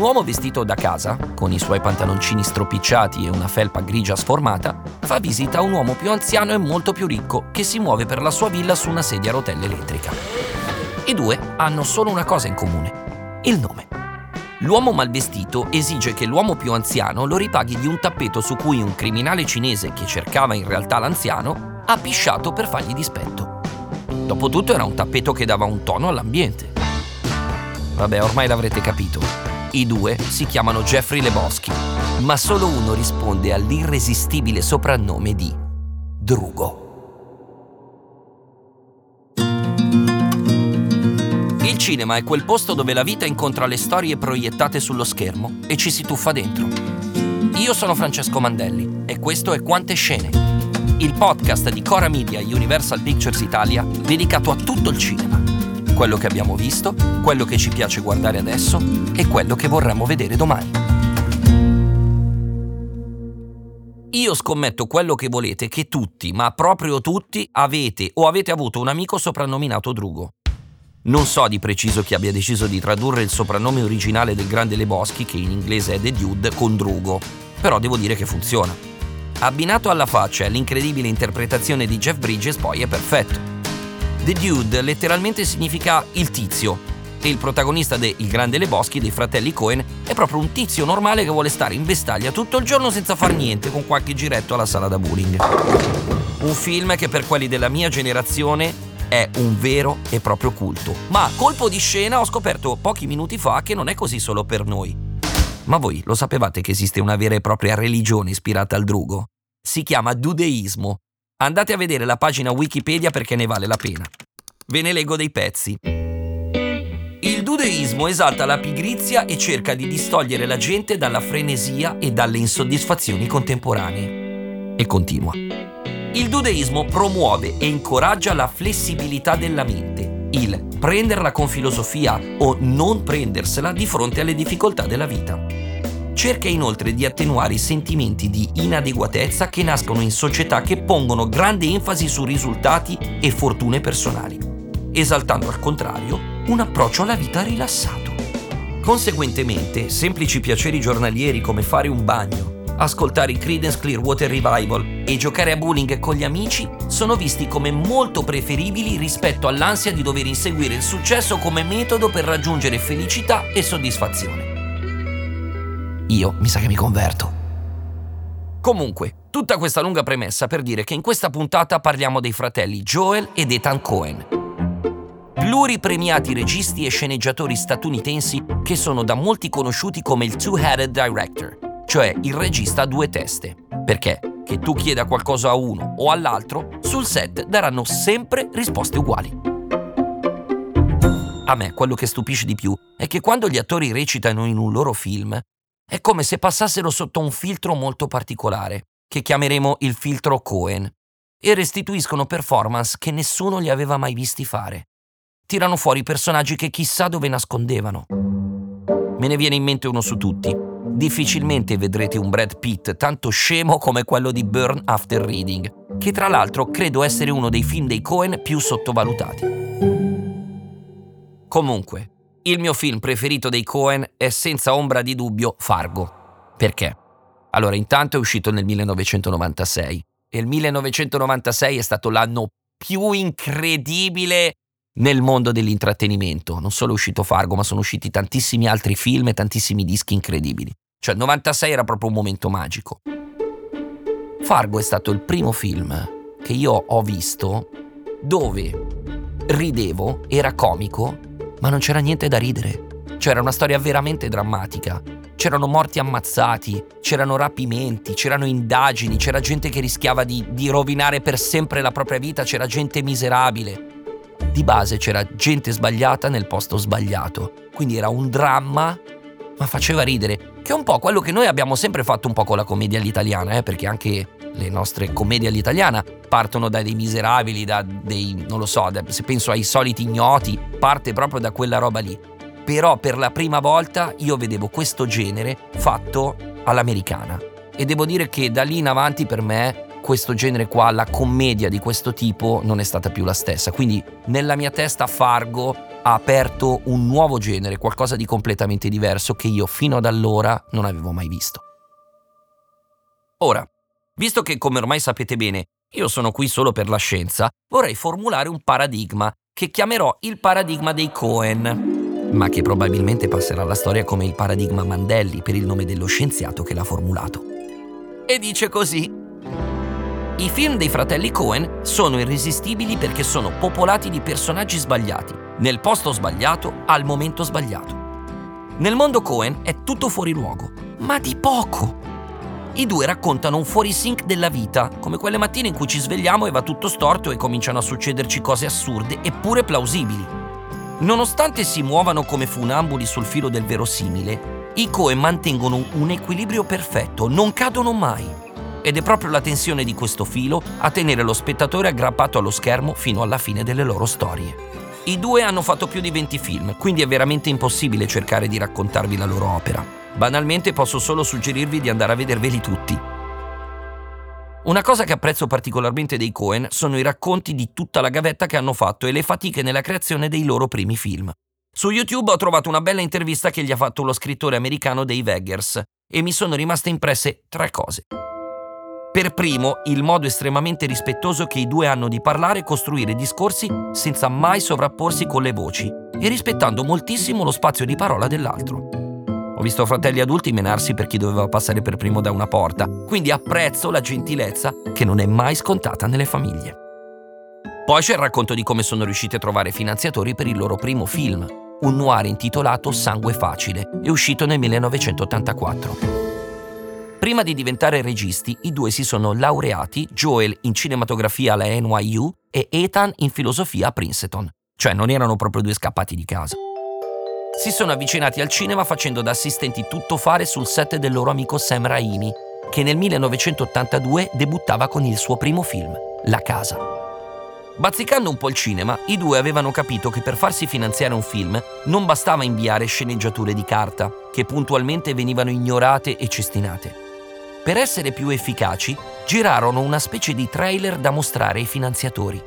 Un uomo vestito da casa, con i suoi pantaloncini stropicciati e una felpa grigia sformata, fa visita a un uomo più anziano e molto più ricco che si muove per la sua villa su una sedia a rotelle elettrica. I due hanno solo una cosa in comune, il nome. L'uomo malvestito esige che l'uomo più anziano lo ripaghi di un tappeto su cui un criminale cinese che cercava in realtà l'anziano ha pisciato per fargli dispetto. Dopotutto era un tappeto che dava un tono all'ambiente. Vabbè, ormai l'avrete capito. I due si chiamano Jeffrey Lebowski, ma solo uno risponde all'irresistibile soprannome di Drugo. Il cinema è quel posto dove la vita incontra le storie proiettate sullo schermo e ci si tuffa dentro. Io sono Francesco Mandelli e questo è Quante Scene, il podcast di Cora Media Universal Pictures Italia dedicato a tutto il cinema quello che abbiamo visto, quello che ci piace guardare adesso e quello che vorremmo vedere domani. Io scommetto quello che volete che tutti, ma proprio tutti, avete o avete avuto un amico soprannominato Drugo. Non so di preciso chi abbia deciso di tradurre il soprannome originale del grande Leboschi, che in inglese è The Dude, con Drugo, però devo dire che funziona. Abbinato alla faccia e all'incredibile interpretazione di Jeff Bridges poi è perfetto. The Dude letteralmente significa il tizio e il protagonista de Il Grande Leboschi dei fratelli Cohen è proprio un tizio normale che vuole stare in vestaglia tutto il giorno senza far niente con qualche giretto alla sala da bowling. Un film che per quelli della mia generazione è un vero e proprio culto. Ma colpo di scena ho scoperto pochi minuti fa che non è così solo per noi. Ma voi lo sapevate che esiste una vera e propria religione ispirata al drugo? Si chiama dudeismo Andate a vedere la pagina Wikipedia perché ne vale la pena. Ve ne leggo dei pezzi. Il dudeismo esalta la pigrizia e cerca di distogliere la gente dalla frenesia e dalle insoddisfazioni contemporanee. E continua. Il dudeismo promuove e incoraggia la flessibilità della mente, il prenderla con filosofia o non prendersela di fronte alle difficoltà della vita. Cerca inoltre di attenuare i sentimenti di inadeguatezza che nascono in società che pongono grande enfasi su risultati e fortune personali, esaltando al contrario un approccio alla vita rilassato. Conseguentemente, semplici piaceri giornalieri come fare un bagno, ascoltare i Creedence Clearwater Revival e giocare a bowling con gli amici sono visti come molto preferibili rispetto all'ansia di dover inseguire il successo come metodo per raggiungere felicità e soddisfazione. Io mi sa che mi converto. Comunque, tutta questa lunga premessa per dire che in questa puntata parliamo dei fratelli Joel ed Ethan Cohen. Pluripremiati registi e sceneggiatori statunitensi che sono da molti conosciuti come il Two-Headed Director, cioè il regista a due teste. Perché? Che tu chieda qualcosa a uno o all'altro, sul set daranno sempre risposte uguali. A me quello che stupisce di più è che quando gli attori recitano in un loro film, è come se passassero sotto un filtro molto particolare, che chiameremo il filtro Cohen, e restituiscono performance che nessuno li aveva mai visti fare. Tirano fuori personaggi che chissà dove nascondevano. Me ne viene in mente uno su tutti. Difficilmente vedrete un Brad Pitt tanto scemo come quello di Burn After Reading, che tra l'altro credo essere uno dei film dei Cohen più sottovalutati. Comunque, il mio film preferito dei Cohen è senza ombra di dubbio Fargo. Perché? Allora, intanto è uscito nel 1996 e il 1996 è stato l'anno più incredibile nel mondo dell'intrattenimento. Non solo è uscito Fargo, ma sono usciti tantissimi altri film e tantissimi dischi incredibili. Cioè, il 96 era proprio un momento magico. Fargo è stato il primo film che io ho visto dove ridevo, era comico ma non c'era niente da ridere. C'era una storia veramente drammatica. C'erano morti ammazzati, c'erano rapimenti, c'erano indagini, c'era gente che rischiava di, di rovinare per sempre la propria vita, c'era gente miserabile. Di base c'era gente sbagliata nel posto sbagliato. Quindi era un dramma, ma faceva ridere. Che è un po' quello che noi abbiamo sempre fatto un po' con la commedia all'italiana, eh, perché anche le nostre commedie all'italiana partono da dei miserabili, da dei, non lo so, da, se penso ai soliti ignoti, parte proprio da quella roba lì. Però per la prima volta io vedevo questo genere fatto all'americana. E devo dire che da lì in avanti per me questo genere qua, la commedia di questo tipo, non è stata più la stessa. Quindi nella mia testa Fargo ha aperto un nuovo genere, qualcosa di completamente diverso che io fino ad allora non avevo mai visto. Ora, visto che come ormai sapete bene, io sono qui solo per la scienza, vorrei formulare un paradigma che chiamerò il paradigma dei Cohen, ma che probabilmente passerà alla storia come il paradigma Mandelli per il nome dello scienziato che l'ha formulato. E dice così. I film dei fratelli Cohen sono irresistibili perché sono popolati di personaggi sbagliati, nel posto sbagliato, al momento sbagliato. Nel mondo Cohen è tutto fuori luogo, ma di poco. I due raccontano un fuorisync della vita, come quelle mattine in cui ci svegliamo e va tutto storto e cominciano a succederci cose assurde eppure plausibili. Nonostante si muovano come funamboli sul filo del verosimile, i Cohen mantengono un equilibrio perfetto, non cadono mai. Ed è proprio la tensione di questo filo a tenere lo spettatore aggrappato allo schermo fino alla fine delle loro storie. I due hanno fatto più di 20 film, quindi è veramente impossibile cercare di raccontarvi la loro opera. Banalmente posso solo suggerirvi di andare a vederveli tutti. Una cosa che apprezzo particolarmente dei Cohen sono i racconti di tutta la gavetta che hanno fatto e le fatiche nella creazione dei loro primi film. Su YouTube ho trovato una bella intervista che gli ha fatto lo scrittore americano Dave Eggers e mi sono rimaste impresse tre cose. Per primo, il modo estremamente rispettoso che i due hanno di parlare e costruire discorsi senza mai sovrapporsi con le voci e rispettando moltissimo lo spazio di parola dell'altro. Ho visto fratelli adulti menarsi per chi doveva passare per primo da una porta, quindi apprezzo la gentilezza che non è mai scontata nelle famiglie. Poi c'è il racconto di come sono riusciti a trovare finanziatori per il loro primo film, un noir intitolato Sangue Facile, è uscito nel 1984. Prima di diventare registi, i due si sono laureati, Joel in cinematografia alla NYU e Ethan in filosofia a Princeton, cioè non erano proprio due scappati di casa. Si sono avvicinati al cinema facendo da assistenti tuttofare sul set del loro amico Sam Raimi, che nel 1982 debuttava con il suo primo film, La Casa. Bazzicando un po' il cinema, i due avevano capito che per farsi finanziare un film non bastava inviare sceneggiature di carta, che puntualmente venivano ignorate e cestinate. Per essere più efficaci, girarono una specie di trailer da mostrare ai finanziatori.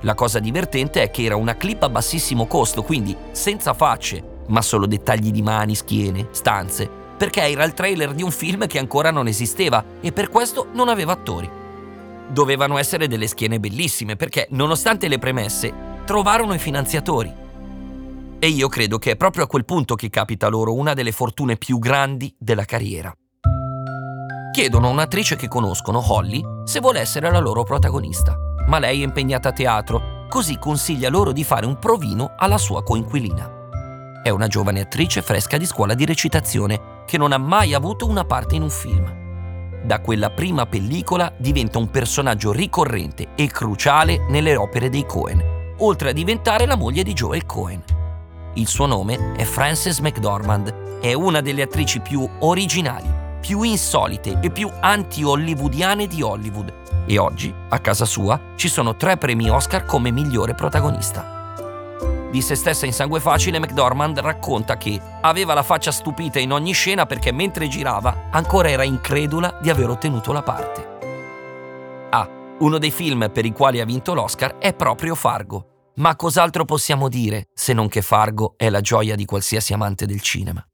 La cosa divertente è che era una clip a bassissimo costo, quindi senza facce, ma solo dettagli di mani, schiene, stanze, perché era il trailer di un film che ancora non esisteva e per questo non aveva attori. Dovevano essere delle schiene bellissime perché, nonostante le premesse, trovarono i finanziatori. E io credo che è proprio a quel punto che capita loro una delle fortune più grandi della carriera chiedono a un'attrice che conoscono, Holly, se vuole essere la loro protagonista, ma lei è impegnata a teatro, così consiglia loro di fare un provino alla sua coinquilina. È una giovane attrice fresca di scuola di recitazione che non ha mai avuto una parte in un film. Da quella prima pellicola diventa un personaggio ricorrente e cruciale nelle opere dei Cohen, oltre a diventare la moglie di Joel Cohen. Il suo nome è Frances McDormand, è una delle attrici più originali, più insolite e più anti-hollywoodiane di Hollywood e oggi, a casa sua, ci sono tre premi Oscar come migliore protagonista. Di se stessa in Sangue Facile, McDormand racconta che aveva la faccia stupita in ogni scena perché mentre girava ancora era incredula di aver ottenuto la parte. Ah, uno dei film per i quali ha vinto l'Oscar è proprio Fargo. Ma cos'altro possiamo dire se non che Fargo è la gioia di qualsiasi amante del cinema?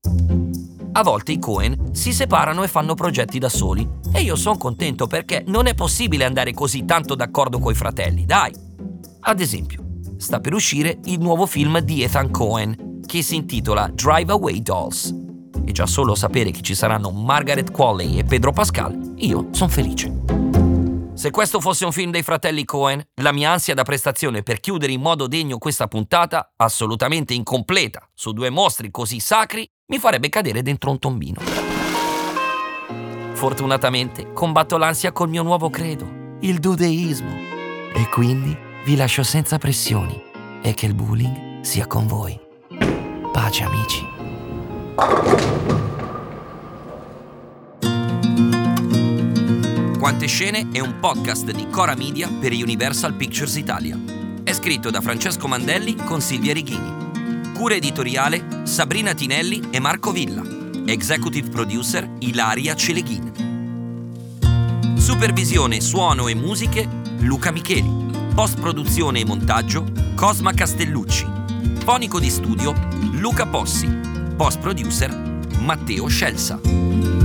A volte i Cohen si separano e fanno progetti da soli. E io sono contento perché non è possibile andare così tanto d'accordo coi fratelli, dai. Ad esempio, sta per uscire il nuovo film di Ethan Cohen, che si intitola Drive Away Dolls. E già solo sapere che ci saranno Margaret Qualley e Pedro Pascal, io sono felice. Se questo fosse un film dei fratelli Cohen, la mia ansia da prestazione per chiudere in modo degno questa puntata, assolutamente incompleta, su due mostri così sacri, mi farebbe cadere dentro un tombino. Fortunatamente combatto l'ansia col mio nuovo credo, il dudeismo. E quindi vi lascio senza pressioni e che il bullying sia con voi. Pace amici. Quante scene è un podcast di Cora Media per Universal Pictures Italia. È scritto da Francesco Mandelli con Silvia Righini. Cura editoriale Sabrina Tinelli e Marco Villa. Executive producer Ilaria Celeghin. Supervisione suono e musiche Luca Micheli. Post produzione e montaggio Cosma Castellucci. Fonico di studio Luca Possi. Post producer Matteo Scelsa.